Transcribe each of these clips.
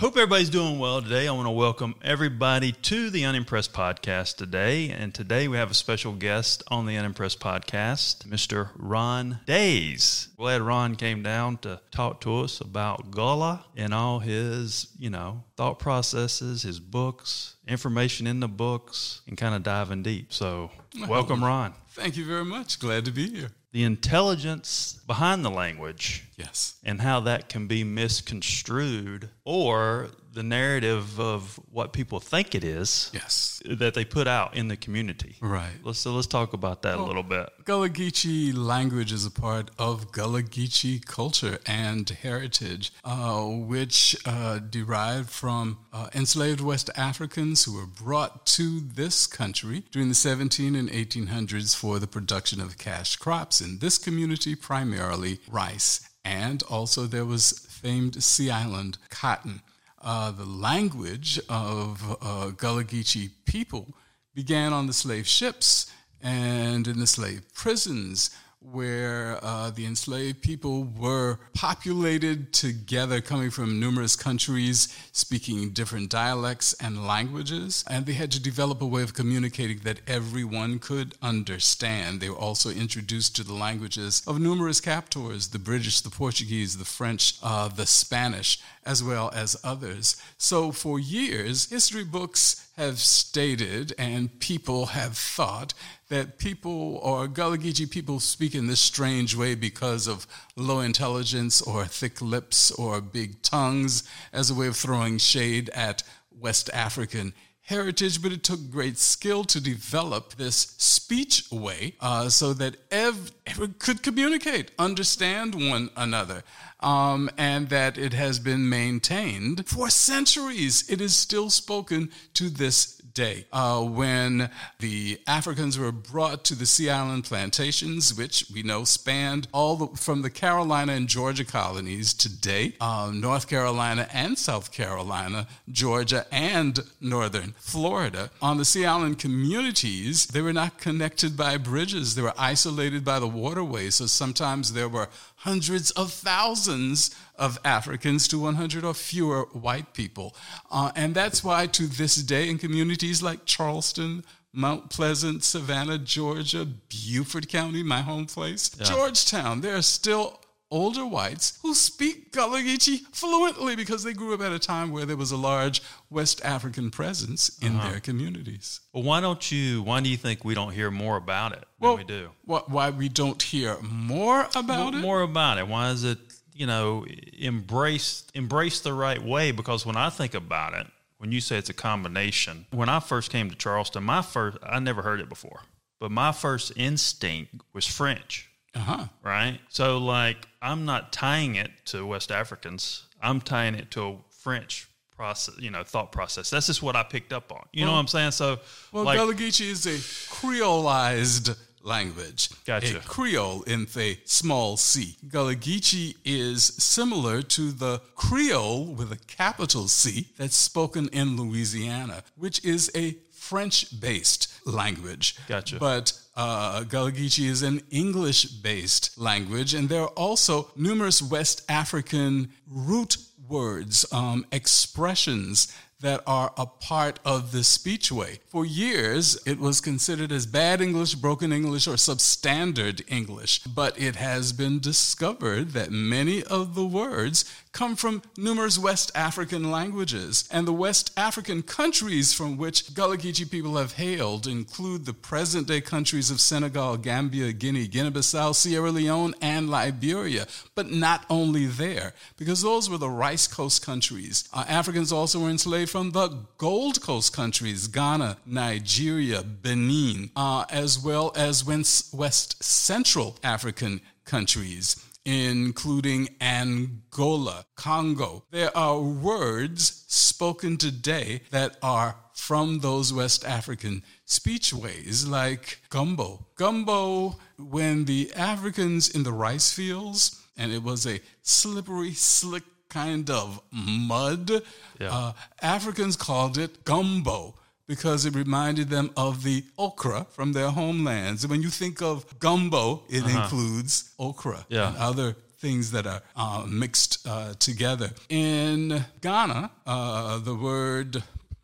Hope everybody's doing well today. I want to welcome everybody to the Unimpressed podcast today. And today we have a special guest on the Unimpressed podcast, Mr. Ron Daise. Glad Ron came down to talk to us about Gullah and all his, you know, thought processes, his books, information in the books, and kind of diving deep. So, welcome, Ron. Thank you very much. Glad to be here. The intelligence behind the language Yes. and how that can be misconstrued or the narrative of what people think it is Yes. that they put out in the community. Right. Let's so let's talk about that a little bit. Gullah Geechee language is a part of Gullah Geechee culture and heritage, uh, which uh, derived from uh, enslaved West Africans who were brought to this country during the 17 and 1800s for the production of cash crops. In this community, primarily rice. And also there was famed Sea Island cotton. Uh, the language of uh, Gullah Geechee people began on the slave ships and in the slave prisons where uh, the enslaved people were populated together, coming from numerous countries, speaking different dialects and languages. And they had to develop a way of communicating that everyone could understand. They were also introduced to the languages of numerous captors the British, the Portuguese, the French, uh, the Spanish, as well as others. So for years, history books have stated and people have thought that people or Gullah Geechee people speak in this strange way because of low intelligence or thick lips or big tongues as a way of throwing shade at West African heritage, but it took great skill to develop this speech way uh, so that ev- everyone could communicate, understand one another. Um, and that it has been maintained for centuries. It is still spoken to this day. Uh, when the Africans were brought to the Sea Island plantations, which we know spanned all the, from the Carolina and Georgia colonies today, uh, North Carolina and South Carolina, Georgia and Northern Florida. On the Sea Island communities, they were not connected by bridges, they were isolated by the waterways. So sometimes there were hundreds of thousands of Africans to 100 or fewer white people. Uh, and that's why, to this day, in communities like Charleston, Mount Pleasant, Savannah, Georgia, Beaufort County, my home place, Georgetown, there are still older whites who speak Gullah Geechee fluently because they grew up at a time where there was a large West African presence in their communities. Well, why don't you? Why do you think we don't hear more about it than we do? What, why we don't hear more about it? More about it. Why is it? You know, embrace embrace the right way. Because when I think about it, when you say it's a combination, when I first came to Charleston, my first I never heard it before, but my first instinct was French. Uh-huh. right? So like I'm not tying it to West Africans. I'm tying it to a French process, you know, thought process. That's just what I picked up on. You know what I'm saying? So Well, like is a creolized language. Gotcha. A Creole in the small c. Gullah Geechee is similar to the Creole with a capital C that's spoken in Louisiana, which is a French-based language. Gotcha. But uh, Gullah Geechee is an English based language, and there are also numerous West African root words, um, expressions that are a part of the speechway. For years, it was considered as bad English, broken English, or substandard English, but it has been discovered that many of the words come from numerous West African languages. And the West African countries from which Gullah Geechee people have hailed include the present day countries of Senegal, Gambia, Guinea, Guinea Bissau, Sierra Leone, and Liberia. But not only there, because those were the Rice Coast countries. Uh, Africans also were enslaved from the Gold Coast countries, Ghana, Nigeria, Benin, uh, as well as West Central African countries. Including Angola, Congo. There are words spoken today that are from those West African speechways, like gumbo. Gumbo, when the Africans in the rice fields, and it was a slippery, slick kind of mud, Yeah. uh, Africans called it gumbo because it reminded them of the okra from their homelands. And when you think of gumbo, it includes okra Uh-huh. Yeah. and other things that are uh, mixed uh, together. In Ghana, uh, the word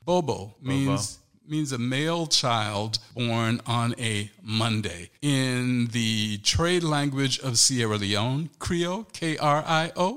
bobo means means a male child born on a Monday. In the trade language of Sierra Leone, Creole, K R I O,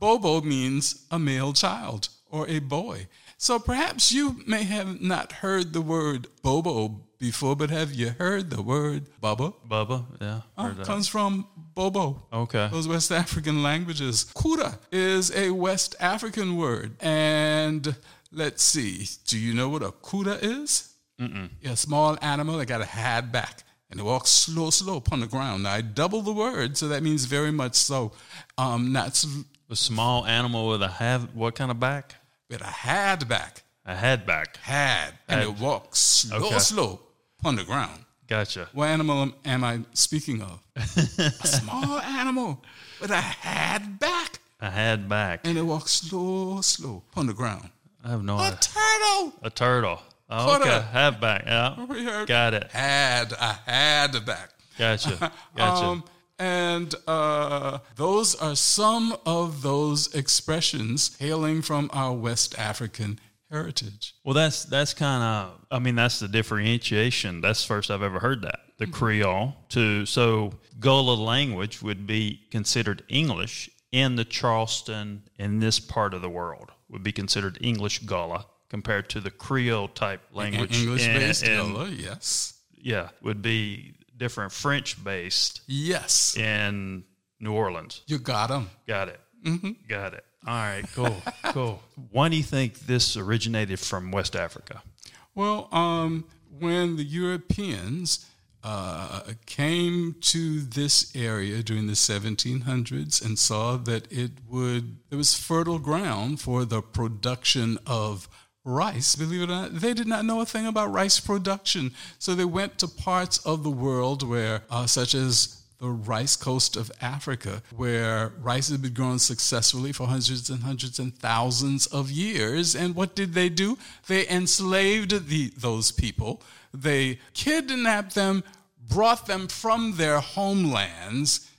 Bobo means a male child or a boy. So perhaps you may have not heard the word Bobo before, but have you heard the word Bubba? Bubba, yeah. Oh, comes from Bobo. Okay. Those West African languages. Kuda is a West African word. And let's see, do you know what a kuda is? Mm-mm. A small animal that got a had back and it walks slow, slow upon the ground. Now, I double the word, so that means very much so. Um, not a small animal with a have what kind of back? With a had back. A head back. Had. And it walks slow, Okay. slow upon the ground. Gotcha. What animal am- am I speaking of? a small animal with a had back. A head back. and it walks slow, slow on the ground. I have no idea. A idea. turtle A turtle. Oh, Coulda. okay. Have back. Yeah. Got it. had a had back. Gotcha. Gotcha. Um, and uh, those are some of those expressions hailing from our West African heritage. Well, that's that's kind of. I mean, that's the differentiation. That's the first I've ever heard that the Creole to so Gullah language would be considered English in the Charleston in this part of the world would be considered English Gullah compared to the Creole type language. English based Gullah, yes. Yeah, would be different French based Yes. in New Orleans. You got them. Got it. Got it. All right, cool, cool. Why do you think this originated from West Africa? Well, um, when the Europeans uh, came to this area during the 1700s and saw that it would there was fertile ground for the production of rice. Believe it or not, they did not know a thing about rice production, so they went to parts of the world where, uh, such as the rice coast of Africa, where rice had been grown successfully for hundreds and hundreds and thousands of years. And what did they do? They enslaved the, those people. They kidnapped them, brought them from their homelands,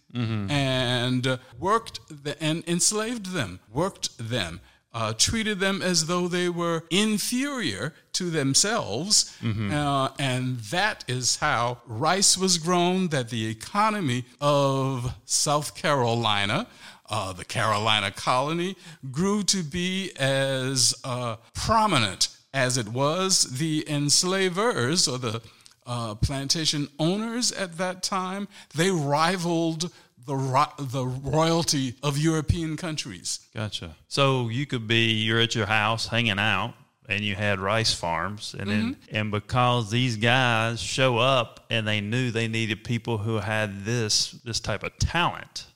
and uh, worked the, and enslaved them, worked them. Uh, treated them as though they were inferior to themselves. Uh, and that is how rice was grown, that the economy of South Carolina, uh, the Carolina colony, grew to be as uh, prominent as it was. The enslavers or the uh, plantation owners at that time, they rivaled the, ro- the royalty of European countries. Gotcha. So you could be you're at your house hanging out and you had rice farms and then Mm-hmm. and because these guys show up and they knew they needed people who had this this type of talent.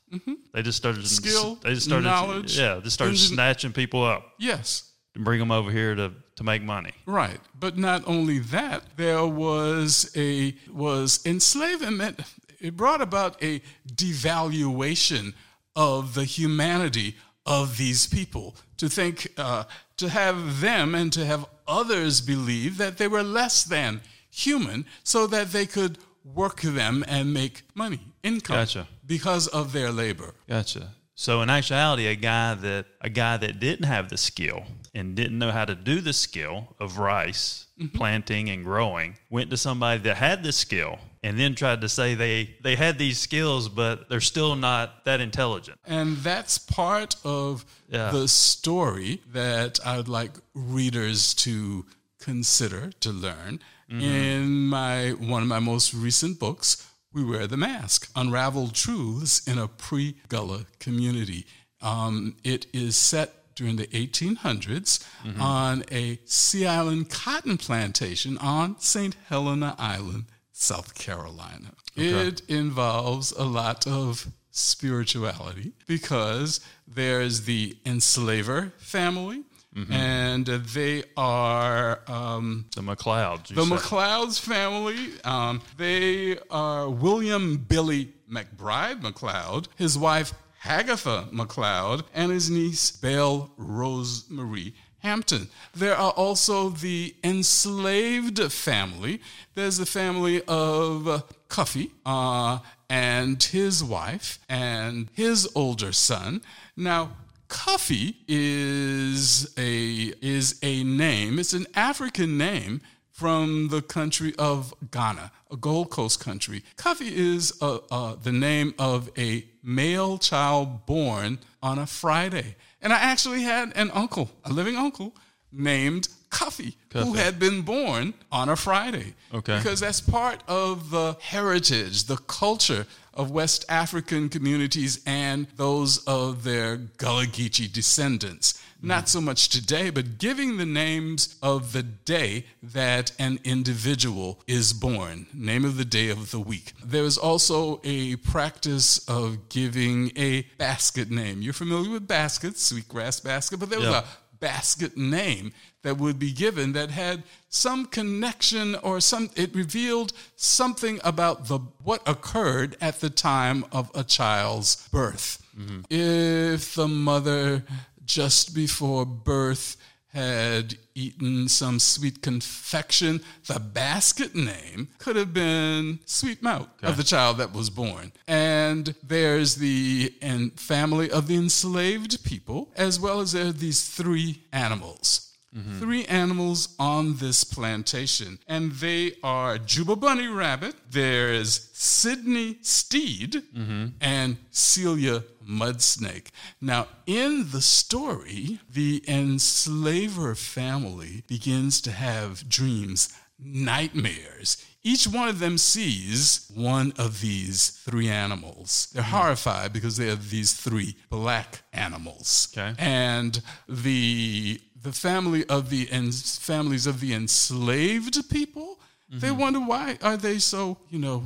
They just started Mm-hmm. Skill, They just started knowledge, Yeah, just started engine- snatching people up Yes, and bring them over here to to make money. right. But not only that, there was a was enslavement. It brought about a devaluation of the humanity of these people. To think, uh, to have them and to have others believe that they were less than human, so that they could work them and make money, income, Gotcha. because of their labor. Gotcha. So in actuality, a guy that a guy that didn't have the skill and didn't know how to do the skill of rice planting and growing went to somebody that had the skill and then tried to say they they had these skills, but they're still not that intelligent. And that's part of Yeah. the story that I would like readers to consider to learn. In my one of my most recent books, We Wear the Mask: Unraveled Truths in a Pre-Gullah Community. Um, it is set during the 1800s on a Sea Island cotton plantation on St. Helena Island, South Carolina. It involves a lot of spirituality because there's the enslaver family, Mm-hmm. And they are um, the McLeods. The said. McLeods family. Um, they are William Billy McBride McLeod, his wife Hagatha McLeod, and his niece Belle Rosemarie Hampton. There are also the enslaved family. There's the family of Cuffy uh, and his wife and his older son. Now, Cuffy is a is a name. It's an African name from the country of Ghana, a Gold Coast country. Cuffy is uh, uh, the name of a male child born on a Friday. And I actually had an uncle, a living uncle, named Cuffy, Cuffy, who had been born on a Friday. Okay. Because that's part of the heritage, the culture of West African communities and those of their Gullah Geechee descendants. Not so much today, but giving the names of the day that an individual is born, name of the day of the week. There is also a practice of giving a basket name. You're familiar with baskets, sweetgrass basket, but there was a basket name that would be given that had some connection or some it revealed something about the what occurred at the time of a child's birth mm-hmm. if the mother just before birth had eaten some sweet confection, the basket name could have been Sweet Mouth okay. of the child that was born. And there's the and family of the enslaved people, as well as there are these three animals. Mm-hmm. Three animals on this plantation, and they are Juba Bunny Rabbit, there's Sydney Steed, mm-hmm. and Celia Mudsnake. Now, in the story, the enslaver family begins to have dreams, nightmares. Each one of them sees one of these three animals. They're mm-hmm. horrified because they are these three black animals. Okay. And the the family of the families of the enslaved people mm-hmm. they wonder why are they so you know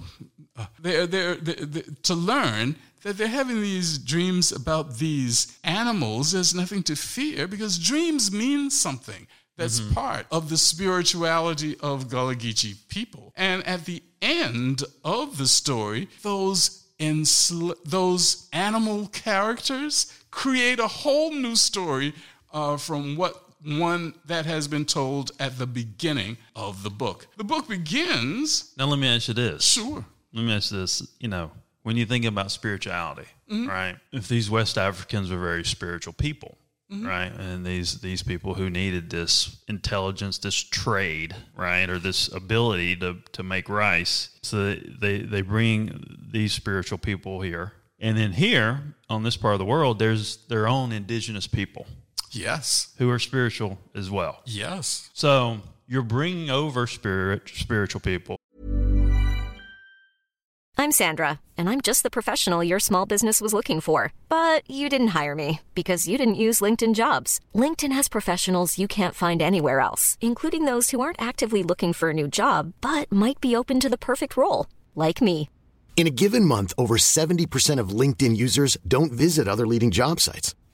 uh, they're, they're, they're, they're, to learn that they're having these dreams about these animals there's nothing to fear because dreams mean something that's mm-hmm. part of the spirituality of Gullah Geechee people and at the end of the story those ensl- those animal characters create a whole new story uh, from what one that has been told at the beginning of the book. The book begins. Now, let me ask you this. Sure. Let me ask you this. You know, when you think about spirituality, mm-hmm. right? If these West Africans were very spiritual people, mm-hmm. right, and these these people who needed this intelligence, this trade, right, or this ability to to make rice, so they they bring these spiritual people here, and then here on this part of the world, there's their own indigenous people Yes. Who are spiritual as well. Yes. So you're bringing over spirit, spiritual people. I'm Sandra, and I'm just the professional your small business was looking for. But you didn't hire me because you didn't use LinkedIn jobs. LinkedIn has professionals you can't find anywhere else, including those who aren't actively looking for a new job, but might be open to the perfect role, like me. In a given month, over 70% of LinkedIn users don't visit other leading job sites.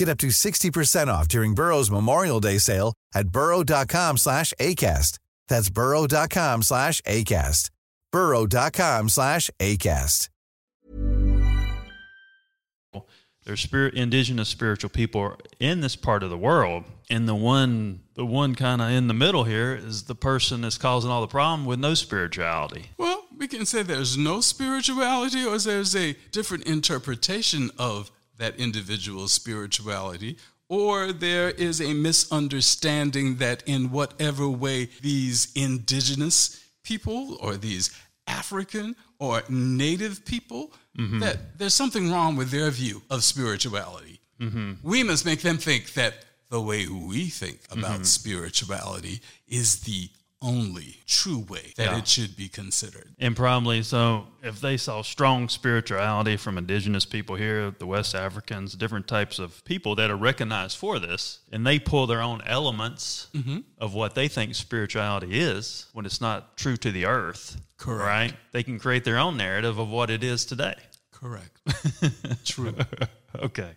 Get up to 60% off during Burrow's Memorial Day sale at burrow.com slash ACAST. That's burrow.com slash ACAST. burrow.com slash ACAST. There's spirit, indigenous spiritual people in this part of the world. And the one, the one kind of in the middle here is the person that's causing all the problem with no spirituality. Well, we can say there's no spirituality or there's a different interpretation of that individual's spirituality, or there is a misunderstanding that in whatever way these indigenous people or these African or native people, mm-hmm. that there's something wrong with their view of spirituality. Mm-hmm. We must make them think that the way we think about mm-hmm. spirituality is the only true way that Yeah. it should be considered. And probably so, if they saw strong spirituality from indigenous people here, the West Africans, different types of people that are recognized for this, and they pull their own elements mm-hmm. of what they think spirituality is when it's not true to the earth, Correct. right? They can create their own narrative of what it is today. Correct. True. Okay.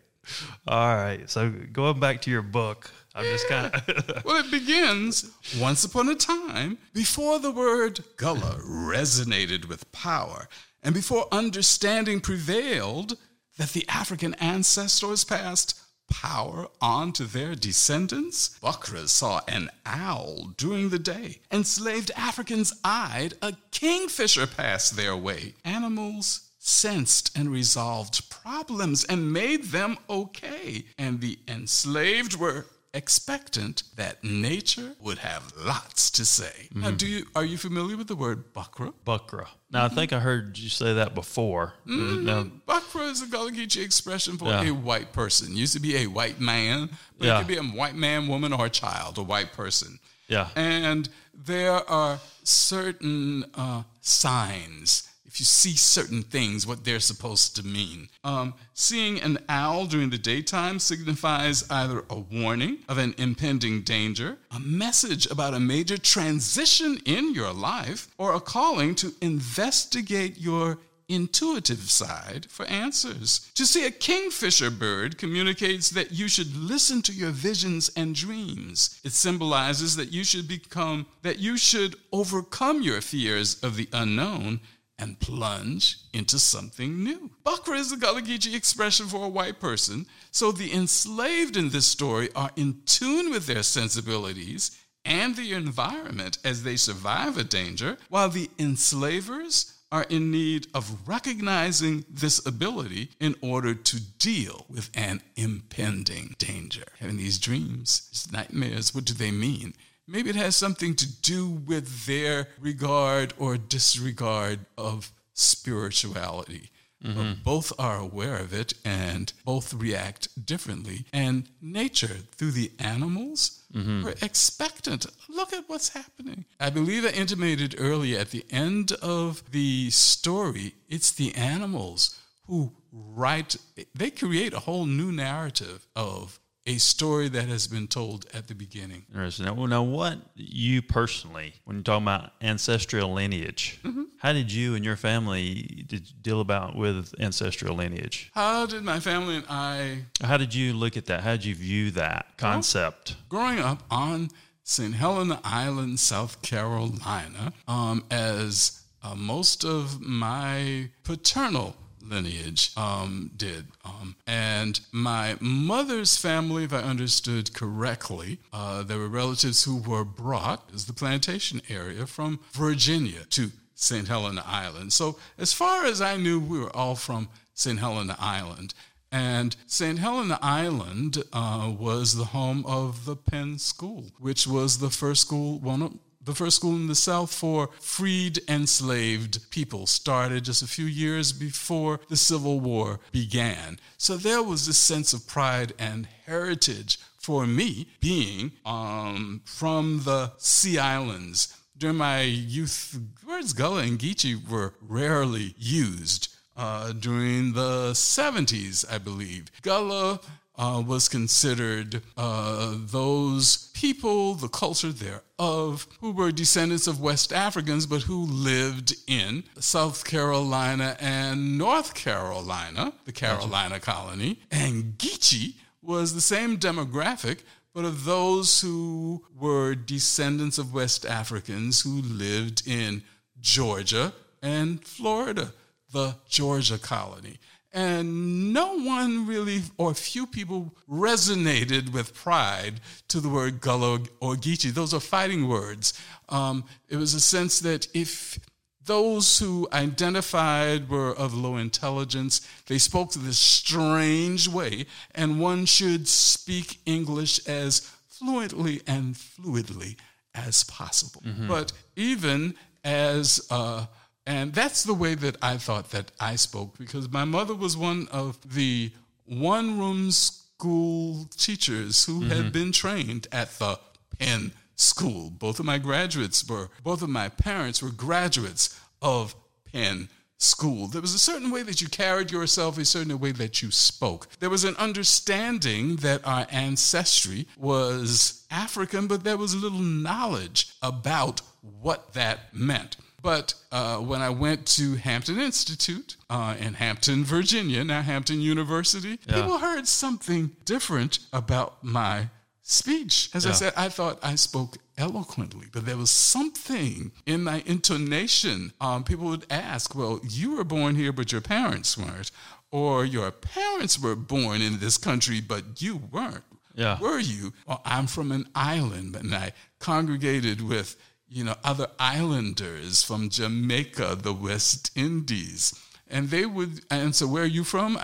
All right. So going back to your book, I'm just kind of. Well, it begins once upon a time before the word Gullah resonated with power and before understanding prevailed that the African ancestors passed power on to their descendants. Buckra saw an owl during the day. Enslaved Africans eyed a kingfisher pass their way. Animals sensed and resolved problems and made them okay. And the enslaved were expectant that nature would have lots to say. Now, mm-hmm. do you are you familiar with the word bakra? Bukra. Now, I mm-hmm. think I heard you say that before. Mm, mm-hmm. Now, Bakra is a Gullah Geechee expression for Yeah. a white person. Used to be a white man, but Yeah. it could be a white man, woman, or a child, a white person. Yeah. And there are certain uh, signs. If you see certain things, what they're supposed to mean. Um, seeing an owl during the daytime signifies either a warning of an impending danger, a message about a major transition in your life, or a calling to investigate your intuitive side for answers. To see a kingfisher bird communicates that you should listen to your visions and dreams. It symbolizes that you should become that you should overcome your fears of the unknown and plunge into something new. Bakra is a Gullah Geechee expression for a white person, so the enslaved in this story are in tune with their sensibilities and the environment as they survive a danger, while the enslavers are in need of recognizing this ability in order to deal with an impending danger. Having these dreams, these nightmares, what do they mean? Maybe it has something to do with their regard or disregard of spirituality. But mm-hmm. both are aware of it and both react differently. And nature, through the animals, mm-hmm. are expectant. Look at what's happening. I believe I intimated earlier at the end of the story, it's the animals who write, they create a whole new narrative of a story that has been told at the beginning. Interesting. Now, now, what you personally, when you're talking about ancestral lineage, how did you and your family did deal about with ancestral lineage? How did my family and I How did you look at that? How did you view that concept? growing up on St. Helena Island, South Carolina, um, as uh, most of my paternal lineage um, did. Um, and my mother's family, if I understood correctly, uh, there were relatives who were brought, as the plantation area, from Virginia to St. Helena Island. So, as far as I knew, we were all from St. Helena Island. And St. Helena Island uh, was the home of the Penn School, which was the first school, one of the first school in the South for freed enslaved people. Started just a few years before the Civil War began. So there was this sense of pride and heritage for me being um, from the Sea Islands. During my youth, words Gullah and Geechee were rarely used uh, during the 70s, I believe. Gullah uh, was considered uh, those people, the culture thereof, who were descendants of West Africans, but who lived in South Carolina and North Carolina, the Carolina colony. And Geechee was the same demographic, but of those who were descendants of West Africans who lived in Georgia and Florida, the Georgia colony. And no one really, or few people, resonated with pride to the word Gullah or Geechee. Those are fighting words. Um, it was a sense that if those who identified were of low intelligence, they spoke this strange way, and one should speak English as fluently and fluidly as possible. But even as uh, And that's the way that I thought that I spoke because my mother was one of the one room school teachers who had mm-hmm. been trained at the Penn School. Both of my graduates were, both of my parents were graduates of Penn School. There was a certain way that you carried yourself, a certain way that you spoke. There was an understanding that our ancestry was African, but there was little knowledge about what that meant. But uh, when I went to Hampton Institute uh, in Hampton, Virginia, now Hampton University, people heard something different about my speech. As I said, I thought I spoke eloquently, but there was something in my intonation. Um, people would ask, Well, you were born here, but your parents weren't. Or your parents were born in this country, but you weren't. Yeah. Were you? Well, I'm from an island, and I congregated with, you know, other islanders from Jamaica, the West Indies. And they would answer, Where are you from?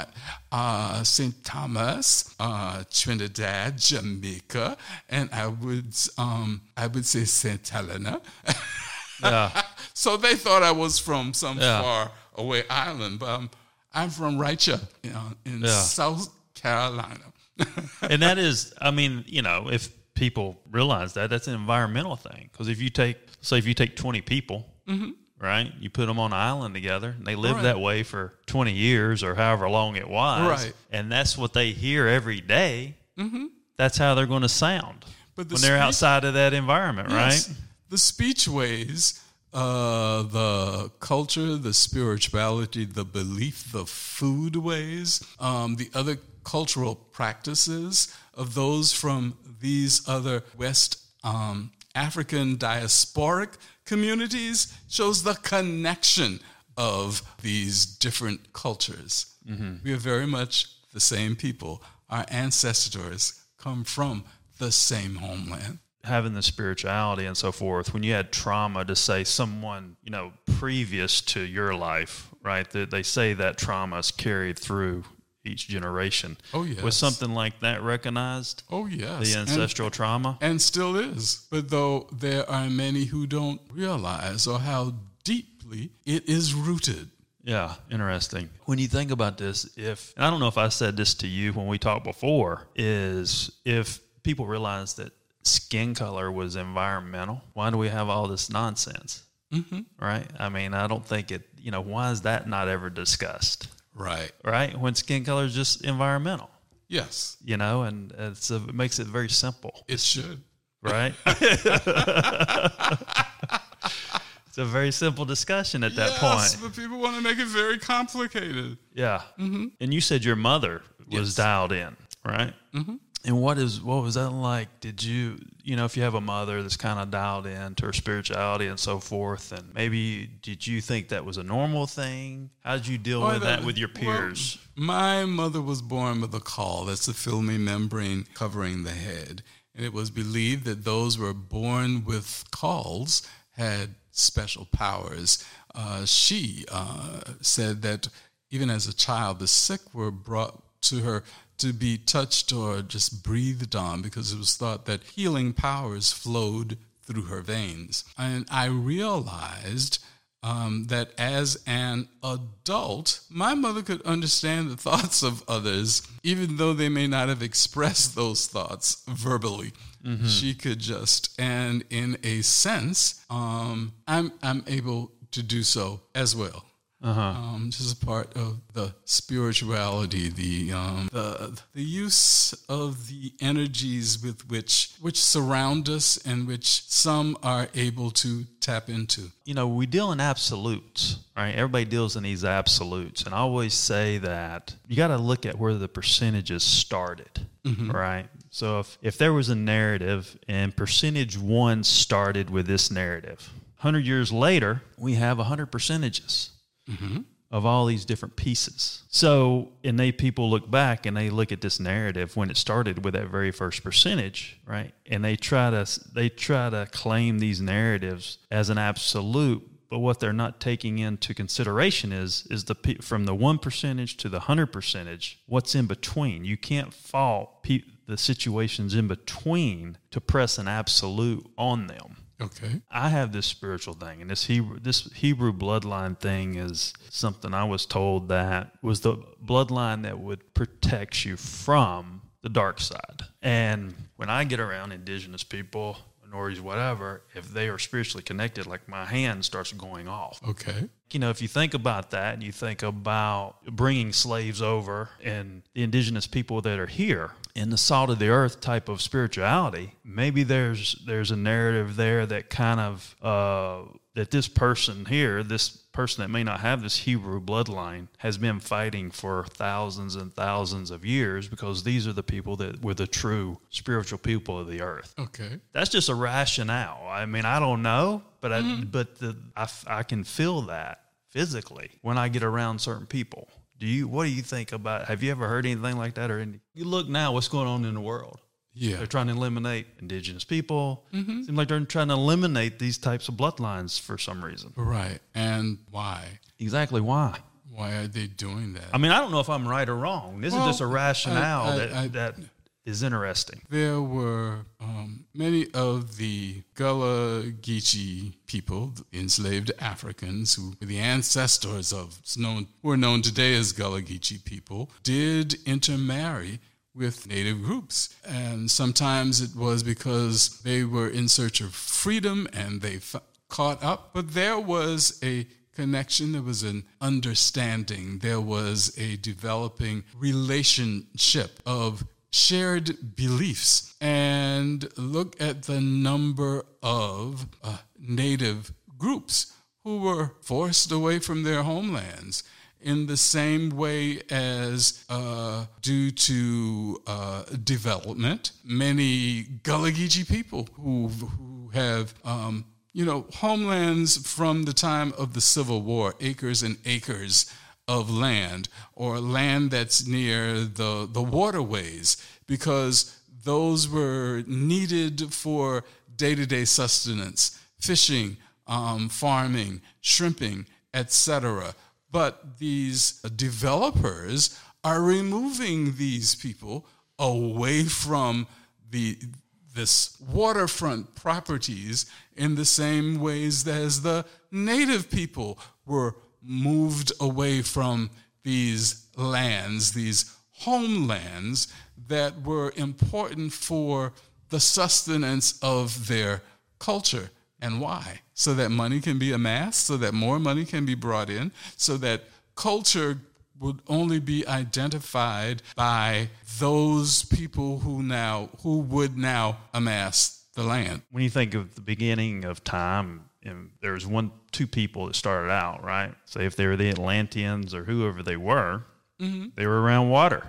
Uh, St. Thomas, uh, Trinidad, Jamaica. And I would, um, I would say St. Helena. Yeah. so they thought I was from some Yeah. far away island. But um, I'm from Raicha, you know, in Yeah. South Carolina. and that is, I mean, you know, if people realize that, that's an environmental thing. Because if you take, say, if you take 20 people, right, you put them on an island together, and they live Mm-hmm. Right. that way for 20 years or however long it was, Right. and that's what they hear every day, that's how they're going to sound Mm-hmm. But the when they're speech- outside of that environment, Yes. right? The speechways, uh, the culture, the spirituality, the belief, the food ways, um, the other cultural practices of those from these other West um, African diasporic communities shows the connection of these different cultures. We are very much the same people. Our ancestors come from the same homeland. having the spirituality and so forth, when you had trauma to say someone, you know, previous to your life, right? That they say that trauma is carried through each generation. Oh, yes. Was something like that recognized? Oh, yes. The And- ancestral trauma? and still is. But though there are many who don't realize or how deeply it is rooted. Yeah, interesting. When you think about this, if and I don't know if I said this to you when we talked before, is if people realize that skin color was environmental, why do we have all this nonsense? Mm-hmm. Right? I mean, I don't think it. You know, why is that not ever discussed? Right. Right? When skin color is just environmental. Yes, You know, and it's a, it makes it very simple, it should. right? it's a very simple discussion at that yes, point. but people want to make it very complicated. Yeah. And you said your mother was Yes. dialed in, right? Mm-hmm. And what is what was that like? Did you you know if you have a mother that's kind of dialed in to her spirituality and so forth, and maybe did you think that was a normal thing? How did you deal Oh, with that- that with your well, peers? my mother was born with a caul. That's the filmy membrane covering the head. And it was believed that those who were born with calls had special powers. Uh, she uh, said that even as a child, the sick were brought to her to be touched or just breathed on because it was thought that healing powers flowed through her veins. And I realized um, that as an adult, my mother could understand the thoughts of others, even though they may not have expressed those thoughts verbally. She could just, and in a sense, um, I'm I'm able to do so as well. Um, just a part of the spirituality, the um, the the use of the energies with which which surround us and which some are able to tap into. you know, we deal in absolutes, right? Everybody deals in these absolutes. And I always say that you got to look at where the percentages started, right? So if, if there was a narrative and percentage one started with this narrative, 100 years later, we have 100 percentages Mm-hmm. of all these different pieces. So, and they people look back and they look at this narrative when it started with that very first percentage, right? And they try to they try to claim these narratives as an absolute, but what they're not taking into consideration is is the from the one percentage to the hundred percentage. What's in between? You can't fault pe- the situations in between to press an absolute on them. Okay. I have this spiritual thing, and this Hebrew this Hebrew bloodline thing is something I was told that was the bloodline that would protect you from the dark side. And when I get around indigenous people, minorities, whatever, if they are spiritually connected, like my hand starts going off. Okay. You know, if you think about that and you think about bringing slaves over and the indigenous people that are here in the salt of the earth type of spirituality, maybe there's there's a narrative there that kind of uh, that this person here, this person that may not have this Hebrew bloodline, has been fighting for thousands and thousands of years because these are the people that were the true spiritual people of the earth. Okay. That's just a rationale. I mean, I don't know, but I, mm-hmm. but the, I, I can feel that physically when I get around certain people. Do you? What do you think about? Have you ever heard anything like that? Or any, you look now, what's going on in the world? Yeah. They're trying to eliminate indigenous people. Seems like they're trying to eliminate these types of bloodlines for some reason. Right. And why? Exactly why? Why are they doing that? I mean, I don't know if I'm right or wrong. This Well, is just a rationale I- I- that I- that is interesting. there were um, many of the Gullah Geechee people, enslaved Africans, who were the ancestors of known, who are known today as Gullah Geechee people, did intermarry with native groups. And sometimes it was because they were in search of freedom and they f- caught up, but there was a connection, there was an understanding, there was a developing relationship of shared beliefs. And look at the number of uh, native groups who were forced away from their homelands in the same way as uh, due to uh, development, many Gullah Geechee people who, who have um, you know, homelands from the time of the Civil War, acres and acres of land, or land that's near the, the waterways, because those were needed for day to day sustenance, fishing, um, farming, shrimping, etc. But these developers are removing these people away from the this waterfront properties in the same ways as the native people were moved away from these lands, these homelands that were important for the sustenance of their culture. And why? So that money can be amassed, so that more money can be brought in, so that culture would only be identified by those people who now who would now amass the land. When you think of the beginning of time, and there was one, two people that started out, right? Say if they were the Atlanteans or whoever they were, mm-hmm. they were around water.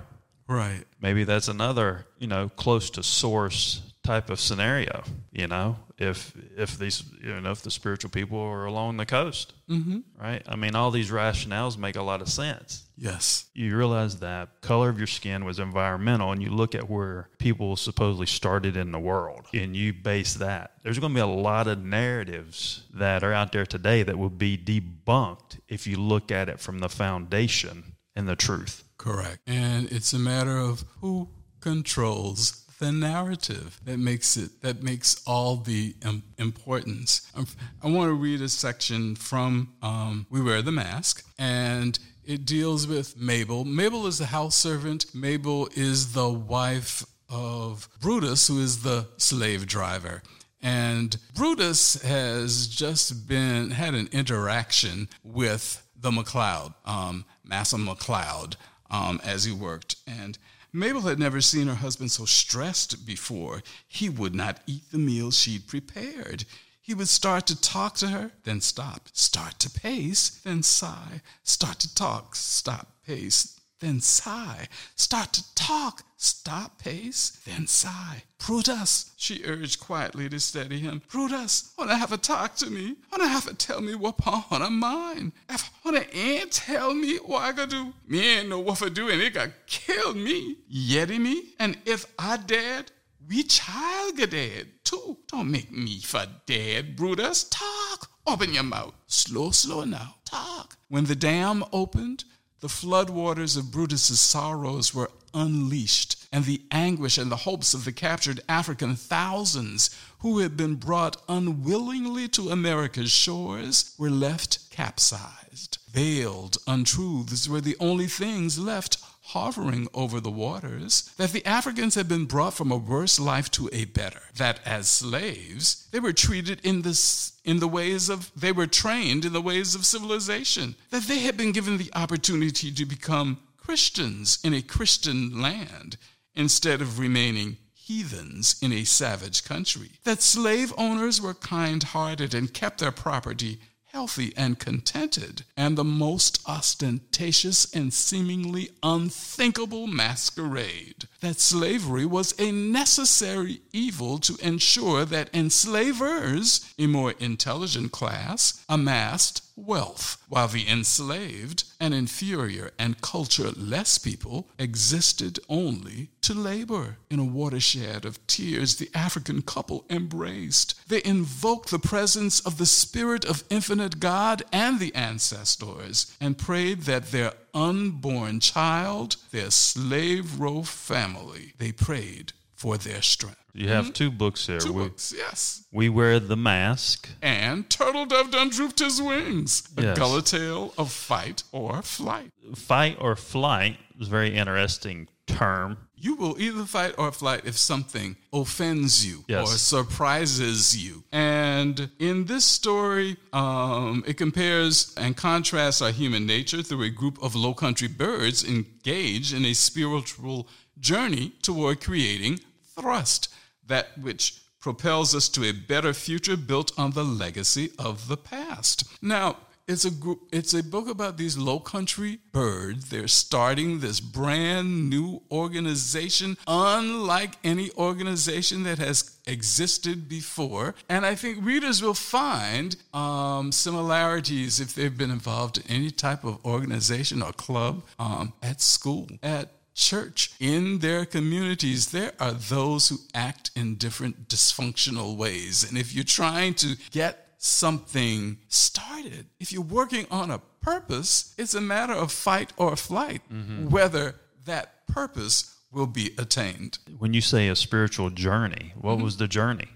Right. Maybe that's another, you know, close to source type of scenario. You know, if if these, you know, if the spiritual people are along the coast, mm-hmm. right? I mean, all these rationales make a lot of sense. Yes. you realize that color of your skin was environmental and you look at where people supposedly started in the world and you base that there's going to be a lot of narratives that are out there today that will be debunked if you look at it from the foundation and the truth Correct. And it's a matter of who controls the narrative that makes it that makes all the importance. Um, I want to read a section from um, "We Wear the Mask," and it deals with Mabel. Mabel is the house servant. Mabel is the wife of Brutus, who is the slave driver. And Brutus has just been had an interaction with the McLeod, um, Massa McLeod, um, as he worked. And Mabel had never seen her husband so stressed before. He would not eat the meal she'd prepared. He would start to talk to her, then stop. Start to pace, then sigh. Start to talk, stop, pace, then sigh. Start to talk, stop, pace, then sigh. Brutus, she urged quietly to steady him. Brutus, wanna have a talk to me? Wanna have a tell me what on her mind? If wanna ain't tell me what I gotta do? Me ain't know what for do and it got kill me. Yeti me? And if I dead, we child get dead too. Don't make me for dead, Brutus. Talk. Open your mouth. Slow, slow now. Talk. When the dam opened, The floodwaters of Brutus's sorrows were unleashed, and the anguish and the hopes of the captured African thousands who had been brought unwillingly to America's shores were left capsized. Veiled untruths were the only things left hovering over the waters, that the Africans had been brought from a worse life to a better, that as slaves they were treated in the, in the ways of, they were trained in the ways of civilization, that they had been given the opportunity to become Christians in a Christian land instead of remaining heathens in a savage country, that slave owners were kind hearted and kept their property healthy and contented, and the most ostentatious and seemingly unthinkable masquerade that slavery was a necessary evil to ensure that enslavers, a more intelligent class, amassed wealth, while the enslaved, an inferior and culture-less people, existed only to labor. In a watershed of tears, the African couple embraced. They invoked the presence of the Spirit of infinite God and the ancestors, and prayed that their unborn child, their slave row family, they prayed for their strength. You have two books here. Two we, books, yes. we wear the mask. And Turtle Dove done drooped his wings. A Yes. gullah tale of fight or flight. Fight or flight is a very interesting term. You will either fight or flight if something offends you Yes. or surprises you. And in this story, um, it compares and contrasts our human nature through a group of low country birds engaged in a spiritual journey toward creating thrust, that which propels us to a better future built on the legacy of the past. Now, it's a group, it's a book about these low country birds. They're starting this brand new organization, unlike any organization that has existed before. And I think readers will find um, similarities if they've been involved in any type of organization or club um, at school, at church, in their communities, there are those who act in different dysfunctional ways. And if you're trying to get something started, if you're working on a purpose, it's a matter of fight or flight, mm-hmm. whether that purpose will be attained. When you say a spiritual journey, what mm-hmm. was the journey?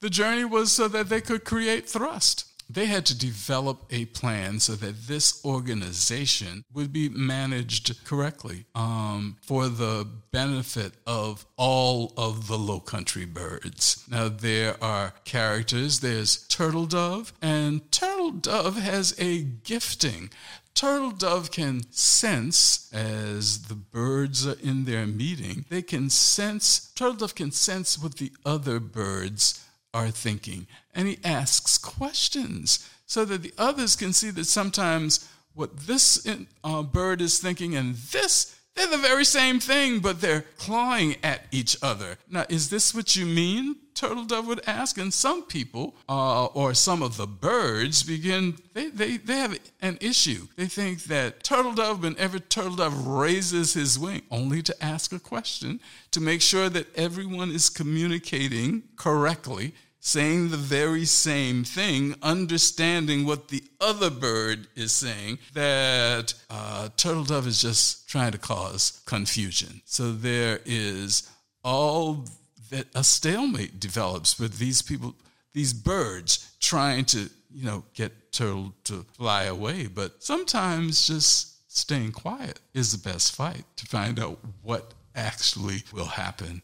The journey was so that they could create thrust. They had to develop a plan so that this organization would be managed correctly um, for the benefit of all of the low country birds. Now, there are characters. There's Turtle Dove, and Turtle Dove has a gifting. Turtle Dove can sense as the birds are in their meeting, they can sense, Turtle Dove can sense what the other birds are thinking. And he asks questions so that the others can see that sometimes what this uh, bird is thinking and this, they're the very same thing, but they're clawing at each other. Now, is this what you mean? Turtle Dove would ask. And some people, uh, or some of the birds, begin, they, they, they have an issue. They think that Turtle Dove, whenever Turtle Dove raises his wing, only to ask a question to make sure that everyone is communicating correctly saying the very same thing, understanding what the other bird is saying, that uh, turtle dove is just trying to cause confusion. So there is all that a stalemate develops with these people, these birds trying to, you know, get turtle to fly away. But sometimes just staying quiet is the best fight to find out what actually will happen.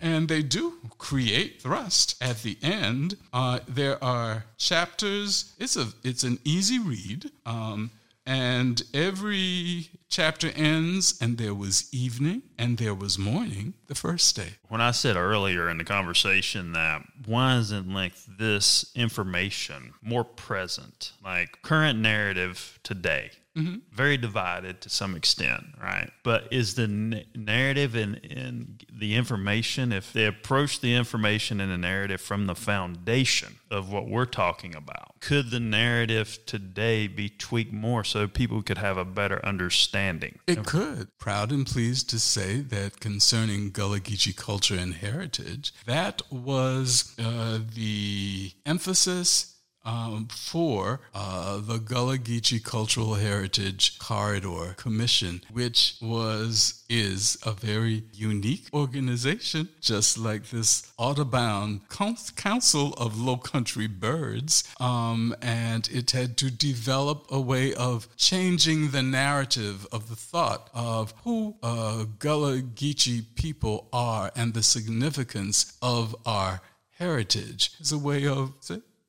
And they do create thrust at the end. Uh, there are chapters. It's a it's an easy read. Um, and every chapter ends, and there was evening and there was morning the first day. When I said earlier in the conversation that why isn't like this information more present, like current narrative today, very divided to some extent, right? But is the n- narrative and, and the information, if they approach the information and the narrative from the foundation of what we're talking about, could the narrative today be tweaked more so people could have a better understanding? It could. Proud and pleased to say that concerning Gullah Geechee culture and heritage, that was uh, the emphasis um, for uh, the Gullah Geechee Cultural Heritage Corridor Commission, which was is a very unique organization, just like this Audubon Council of Low Country Birds, um, and it had to develop a way of changing the narrative of the thought of who uh, Gullah Geechee people are and the significance of our heritage. Is a way of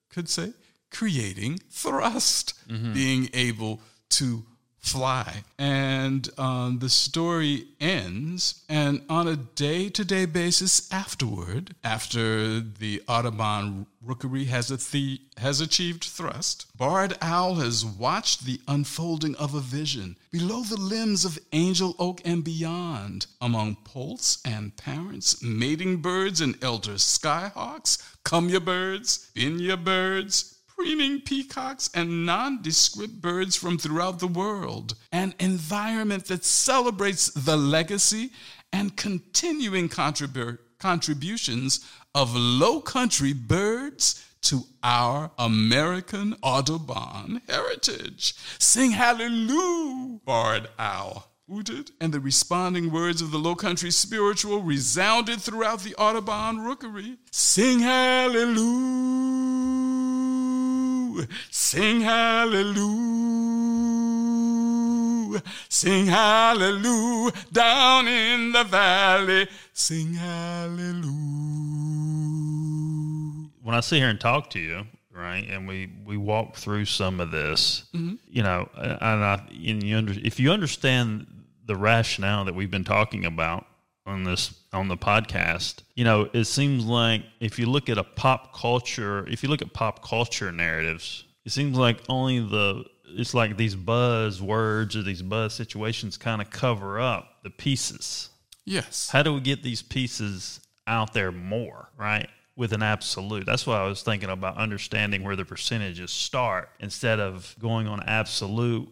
could say creating thrust, mm-hmm. being able to fly. And um, the story ends, and on a day to day basis afterward, after the Audubon rookery has, a the- has achieved thrust, Barred Owl has watched the unfolding of a vision below the limbs of angel oak and beyond, among poults and parents, mating birds and elder skyhawks, come yah birds, bin ya birds, preening peacocks and nondescript birds from throughout the world. An environment that celebrates the legacy and continuing contrib- contributions of low country birds to our American Audubon heritage. Sing hallelujah, barred owl. Hooted, and the responding words of the Low Country spiritual resounded throughout the Audubon rookery. Sing hallelujah. Sing hallelujah. Sing hallelujah. Down in the valley. Sing hallelujah. When I sit here and talk to you, right, and we we walk through some of this, mm-hmm. you know, and I and you under, if you understand the rationale that we've been talking about on this on the podcast you know it seems like if you look at a pop culture if you look at pop culture narratives it seems like only the it's like these buzz words or these buzz situations kind of cover up the pieces. Yes. How do we get these pieces out there more right? With an absolute. That's why i was thinking about understanding where the percentages start instead of going on absolute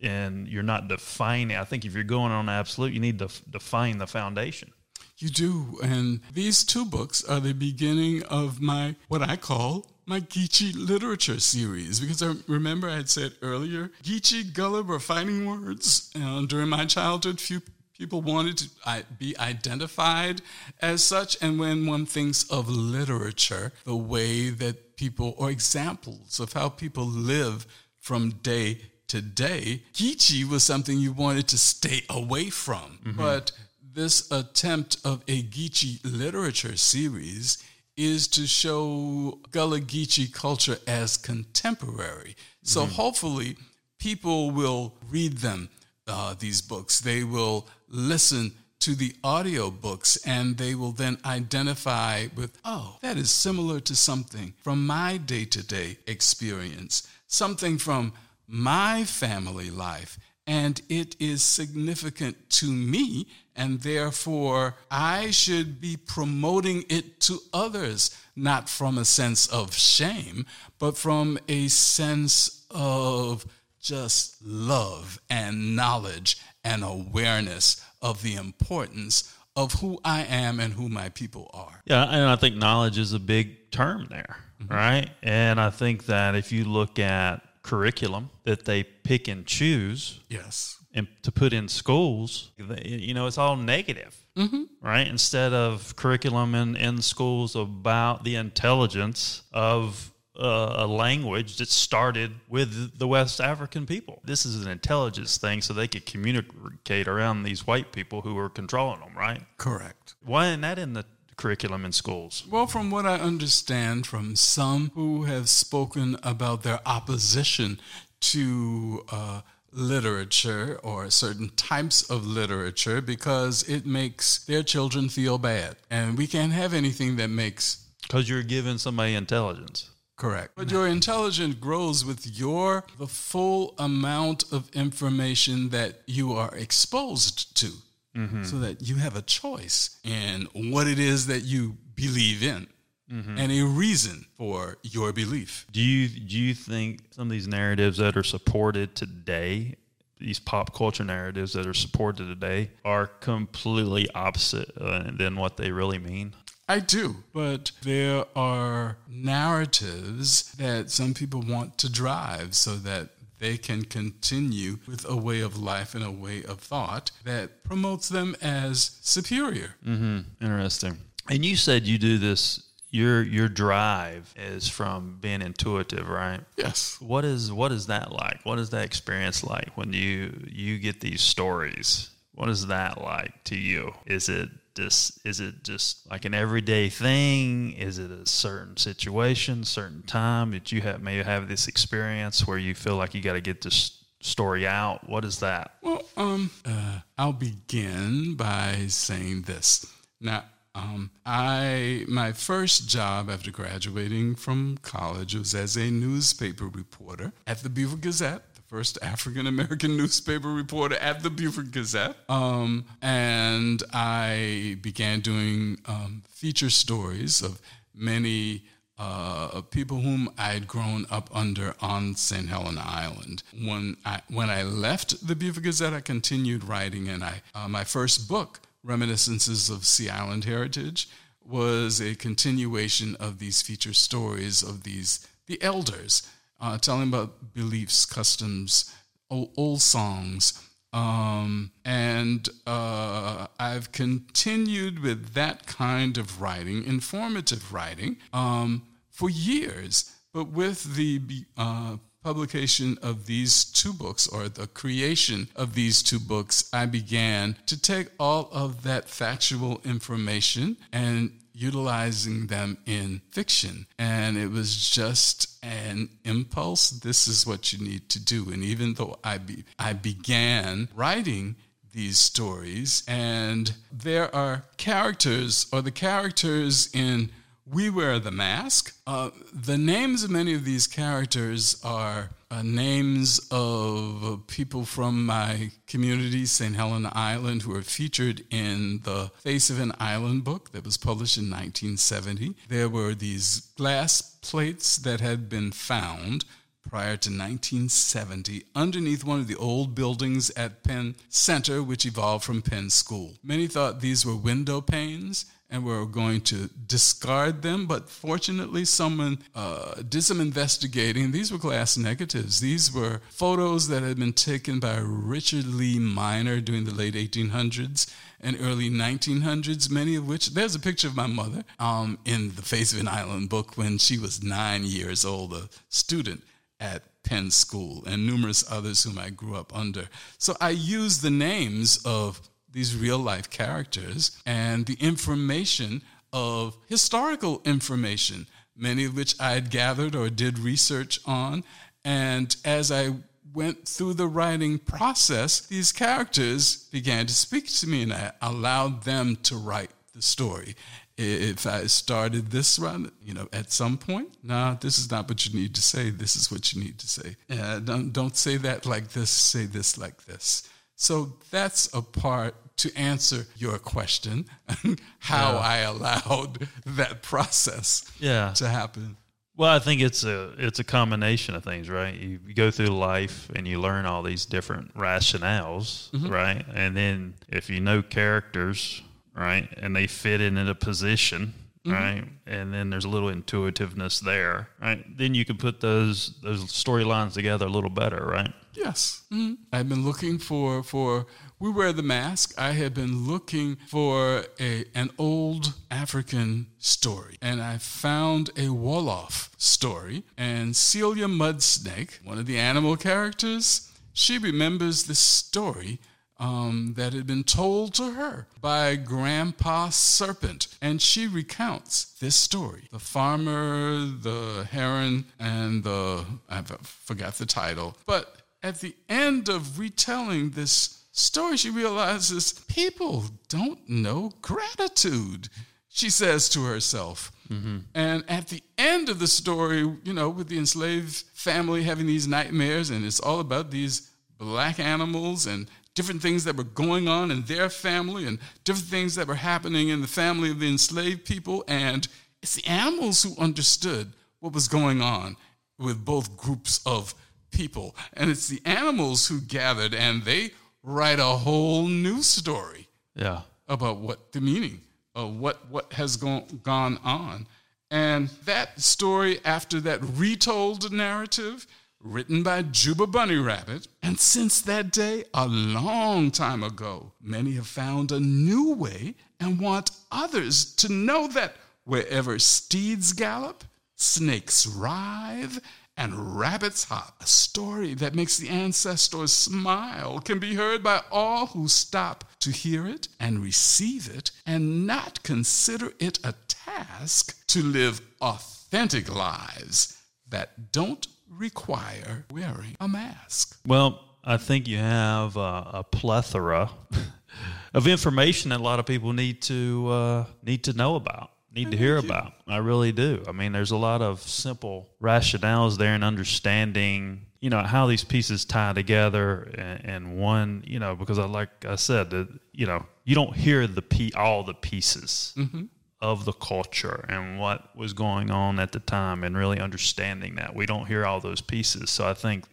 and you're not defining. I think if you're going on absolute, you need to f- define the foundation. You do. And these two books are the beginning of my, what I call my Geechee literature series. Because I remember I had said earlier, Geechee, Gullah were fighting words. Uh, during my childhood, few people wanted to be identified as such. And when one thinks of literature, the way that people, or examples of how people live from day today, Geechee was something you wanted to stay away from. Mm-hmm. But this attempt of a Geechee literature series is to show Gullah Geechee culture as contemporary. So mm-hmm. hopefully people will read them, uh, these books. They will listen to the audio books and they will then identify with, oh, that is similar to something from my day to day experience, something from my family life, and it is significant to me, and therefore I should be promoting it to others, not from a sense of shame, but from a sense of just love and knowledge and awareness of the importance of who I am and who my people are. Yeah, and I think knowledge is a big term there, mm-hmm. right? And I think that if you look at curriculum that they pick and choose. Yes. And to put in schools, you know, it's all negative, mm-hmm. right? Instead of curriculum in, in schools about the intelligence of uh, a language that started with the West African people. This is an intelligence thing, so they could communicate around these white people who were controlling them, right? Correct. Why isn't that in the curriculum in schools? Well, from what I understand from some who have spoken about their opposition to uh, literature or certain types of literature because it makes their children feel bad. And we can't have anything that makes. Because you're giving somebody intelligence. Correct. But your intelligence grows with your the full amount of information that you are exposed to mm-hmm. so that you have a choice in what it is that you believe in. Mm-hmm. and a reason for your belief. Do you do you think some of these narratives that are supported today, these pop culture narratives that are supported today, are completely opposite uh, than what they really mean? I do, but there are narratives that some people want to drive so that they can continue with a way of life and a way of thought that promotes them as superior. Mm-hmm. Interesting. And you said you do this. Your your drive is from being intuitive, right? Yes. What is what is that like? What is that experience like when you you get these stories? What is that like to you? Is it just is it just like an everyday thing? Is it a certain situation, certain time that you have may have this experience where you feel like you got to get this story out? What is that? Well, um, uh, I'll begin by saying this. Now, um, I my first job after graduating from college was as a newspaper reporter at the Beaufort Gazette, first African American newspaper reporter at the Beaufort Gazette. Um, and I began doing um, feature stories of many uh, people whom I had grown up under on St. Helena Island. When I when I left the Beaufort Gazette, I continued writing, and I uh, my first book Reminiscences of Sea Island Heritage was a continuation of these feature stories of these the elders, uh, telling about beliefs, customs, old, old songs. Um, and uh, I've continued with that kind of writing, informative writing, um, for years. But with the uh, publication of these two books or the creation of these two books, I began to take all of that factual information and utilizing them in fiction. And it was just an impulse. This is what you need to do. And even though I, be, I began writing these stories, and there are characters, or the characters in we Wear the Mask. Uh, the names of many of these characters are uh, names of people from my community, St. Helena Island, who are featured in the Face of an Island book that was published in 1970. There were these glass plates that had been found prior to 1970 underneath one of the old buildings at Penn Center, which evolved from Penn School. Many thought these were window panes and we are going to discard them. But fortunately, someone uh, did some investigating. These were glass negatives. These were photos that had been taken by Richard Lee Miner during the late 1800s and early 1900s, many of which there's a picture of my mother um, in the Face of an Island book when she was nine years old, a student at Penn School, and numerous others whom I grew up under. So I use the names of these real life characters and the information of historical information, many of which I had gathered or did research on. And as I went through the writing process, these characters began to speak to me, and I allowed them to write the story. If I started this run, you know, at some point, nah, this is not what you need to say. This is what you need to say. Uh, don't, don't say that like this. Say this like this. So that's a part to answer your question, how yeah. I allowed that process yeah. to happen. Well, I think it's a it's a combination of things, right? You, you go through life and you learn all these different rationales, mm-hmm. right? And then if you know characters, right, and they fit in in a position, mm-hmm. right, and then there's a little intuitiveness there, right? Then you can put those those storylines together a little better, right? Yes, mm-hmm. I've been looking for for we Wear the Mask, I had been looking for a, an old African story, and I found a Wolof story. And Celia Mudsnake, one of the animal characters, she remembers this story um, that had been told to her by Grandpa Serpent. And she recounts this story the farmer, the heron, and the, I forgot the title. But at the end of retelling this story, she realizes people don't know gratitude, she says to herself. Mm-hmm. And at the end of the story, you know, with the enslaved family having these nightmares, and it's all about these black animals and different things that were going on in their family and different things that were happening in the family of the enslaved people. And it's the animals who understood what was going on with both groups of people. And it's the animals who gathered and they write a whole new story yeah. about what the meaning of what what has gone gone on. And that story, after that retold narrative, written by Juba Bunny Rabbit, and since that day, a long time ago, many have found a new way and want others to know that wherever steeds gallop, snakes writhe, and rabbits hop. A story that makes the ancestors smile can be heard by all who stop to hear it and receive it and not consider it a task to live authentic lives that don't require wearing a mask. Well, I think you have uh, a plethora of information that a lot of people need to uh, need to know about need to hear about. I really do. I mean, there's a lot of simple rationales there and understanding, you know, how these pieces tie together and, and one, you know, because I like I said, that, you know, you don't hear the p all the pieces mm-hmm. of the culture and what was going on at the time and really understanding that. We don't hear all those pieces. So I think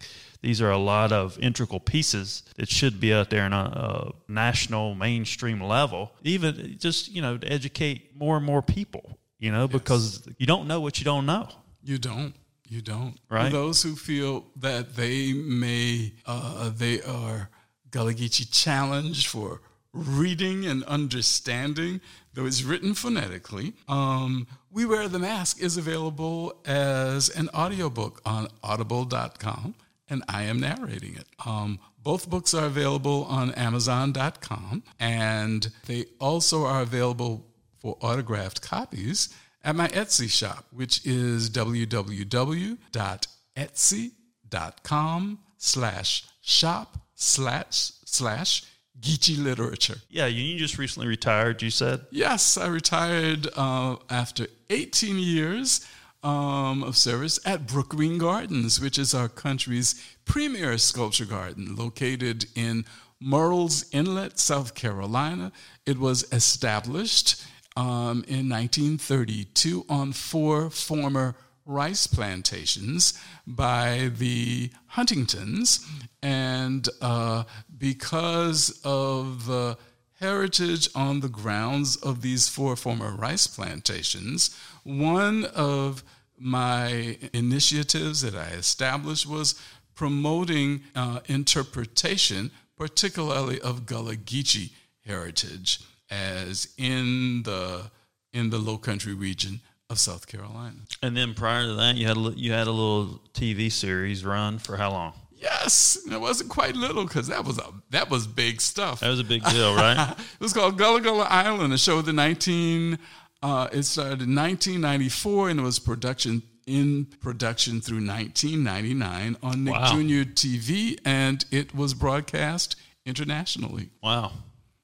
these are a lot of integral pieces that should be out there on a, a national mainstream level, even just, you know, to educate more and more people, you know, yes. because you don't know what you don't know. You don't. You don't. Right. For those who feel that they may, uh, they are Geechee challenged for reading and understanding, though it's written phonetically. Um, we Wear the Mask is available as an audiobook on audible.com and I am narrating it. Um, both books are available on Amazon.com, and they also are available for autographed copies at my Etsy shop, which is www.etsy.com slash shop slash slash Geechee literature. Yeah, you just recently retired, you said? Yes, I retired uh, after 18 years um, of service at Brookgreen Gardens, which is our country's premier sculpture garden located in Murrells Inlet, South Carolina. It was established um, in 1932 on four former rice plantations by the Huntingtons. And uh, because of the heritage on the grounds of these four former rice plantations, one of my initiatives that I established was promoting uh, interpretation, particularly of Gullah Geechee heritage, as in the in the Low Country region of South Carolina. And then prior to that, you had a, you had a little TV series run for how long? Yes, it wasn't quite little because that was a that was big stuff. That was a big deal, right? it was called Gullah Gullah Island. A show the nineteen uh, it started in 1994 and it was production in production through 1999 on Nick wow. Jr. TV, and it was broadcast internationally. Wow,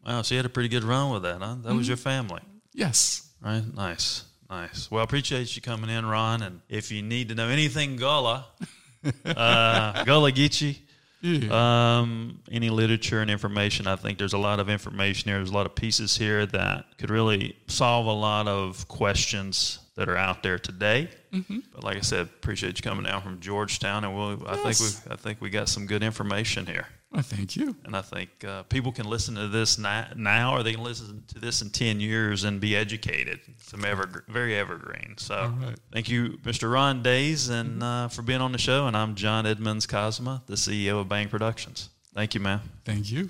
wow! So you had a pretty good run with that, huh? That mm-hmm. was your family. Yes. Right. Nice. Nice. Well, I appreciate you coming in, Ron. And if you need to know anything Gullah, uh, Gullah Geechee, yeah. Um, any literature and information, I think there's a lot of information here. There's a lot of pieces here that could really solve a lot of questions that are out there today. Mm-hmm. But like I said, appreciate you coming down from Georgetown, and we'll, yes. I think we I think we got some good information here. Well, thank you. And I think uh, people can listen to this now, or they can listen to this in 10 years and be educated. Some ever, very evergreen. So thank you, Mr. Ron Daise, and uh, for being on the show. And I'm John Edmonds Cosma, the CEO of Bang Productions. Thank you, man. Thank you.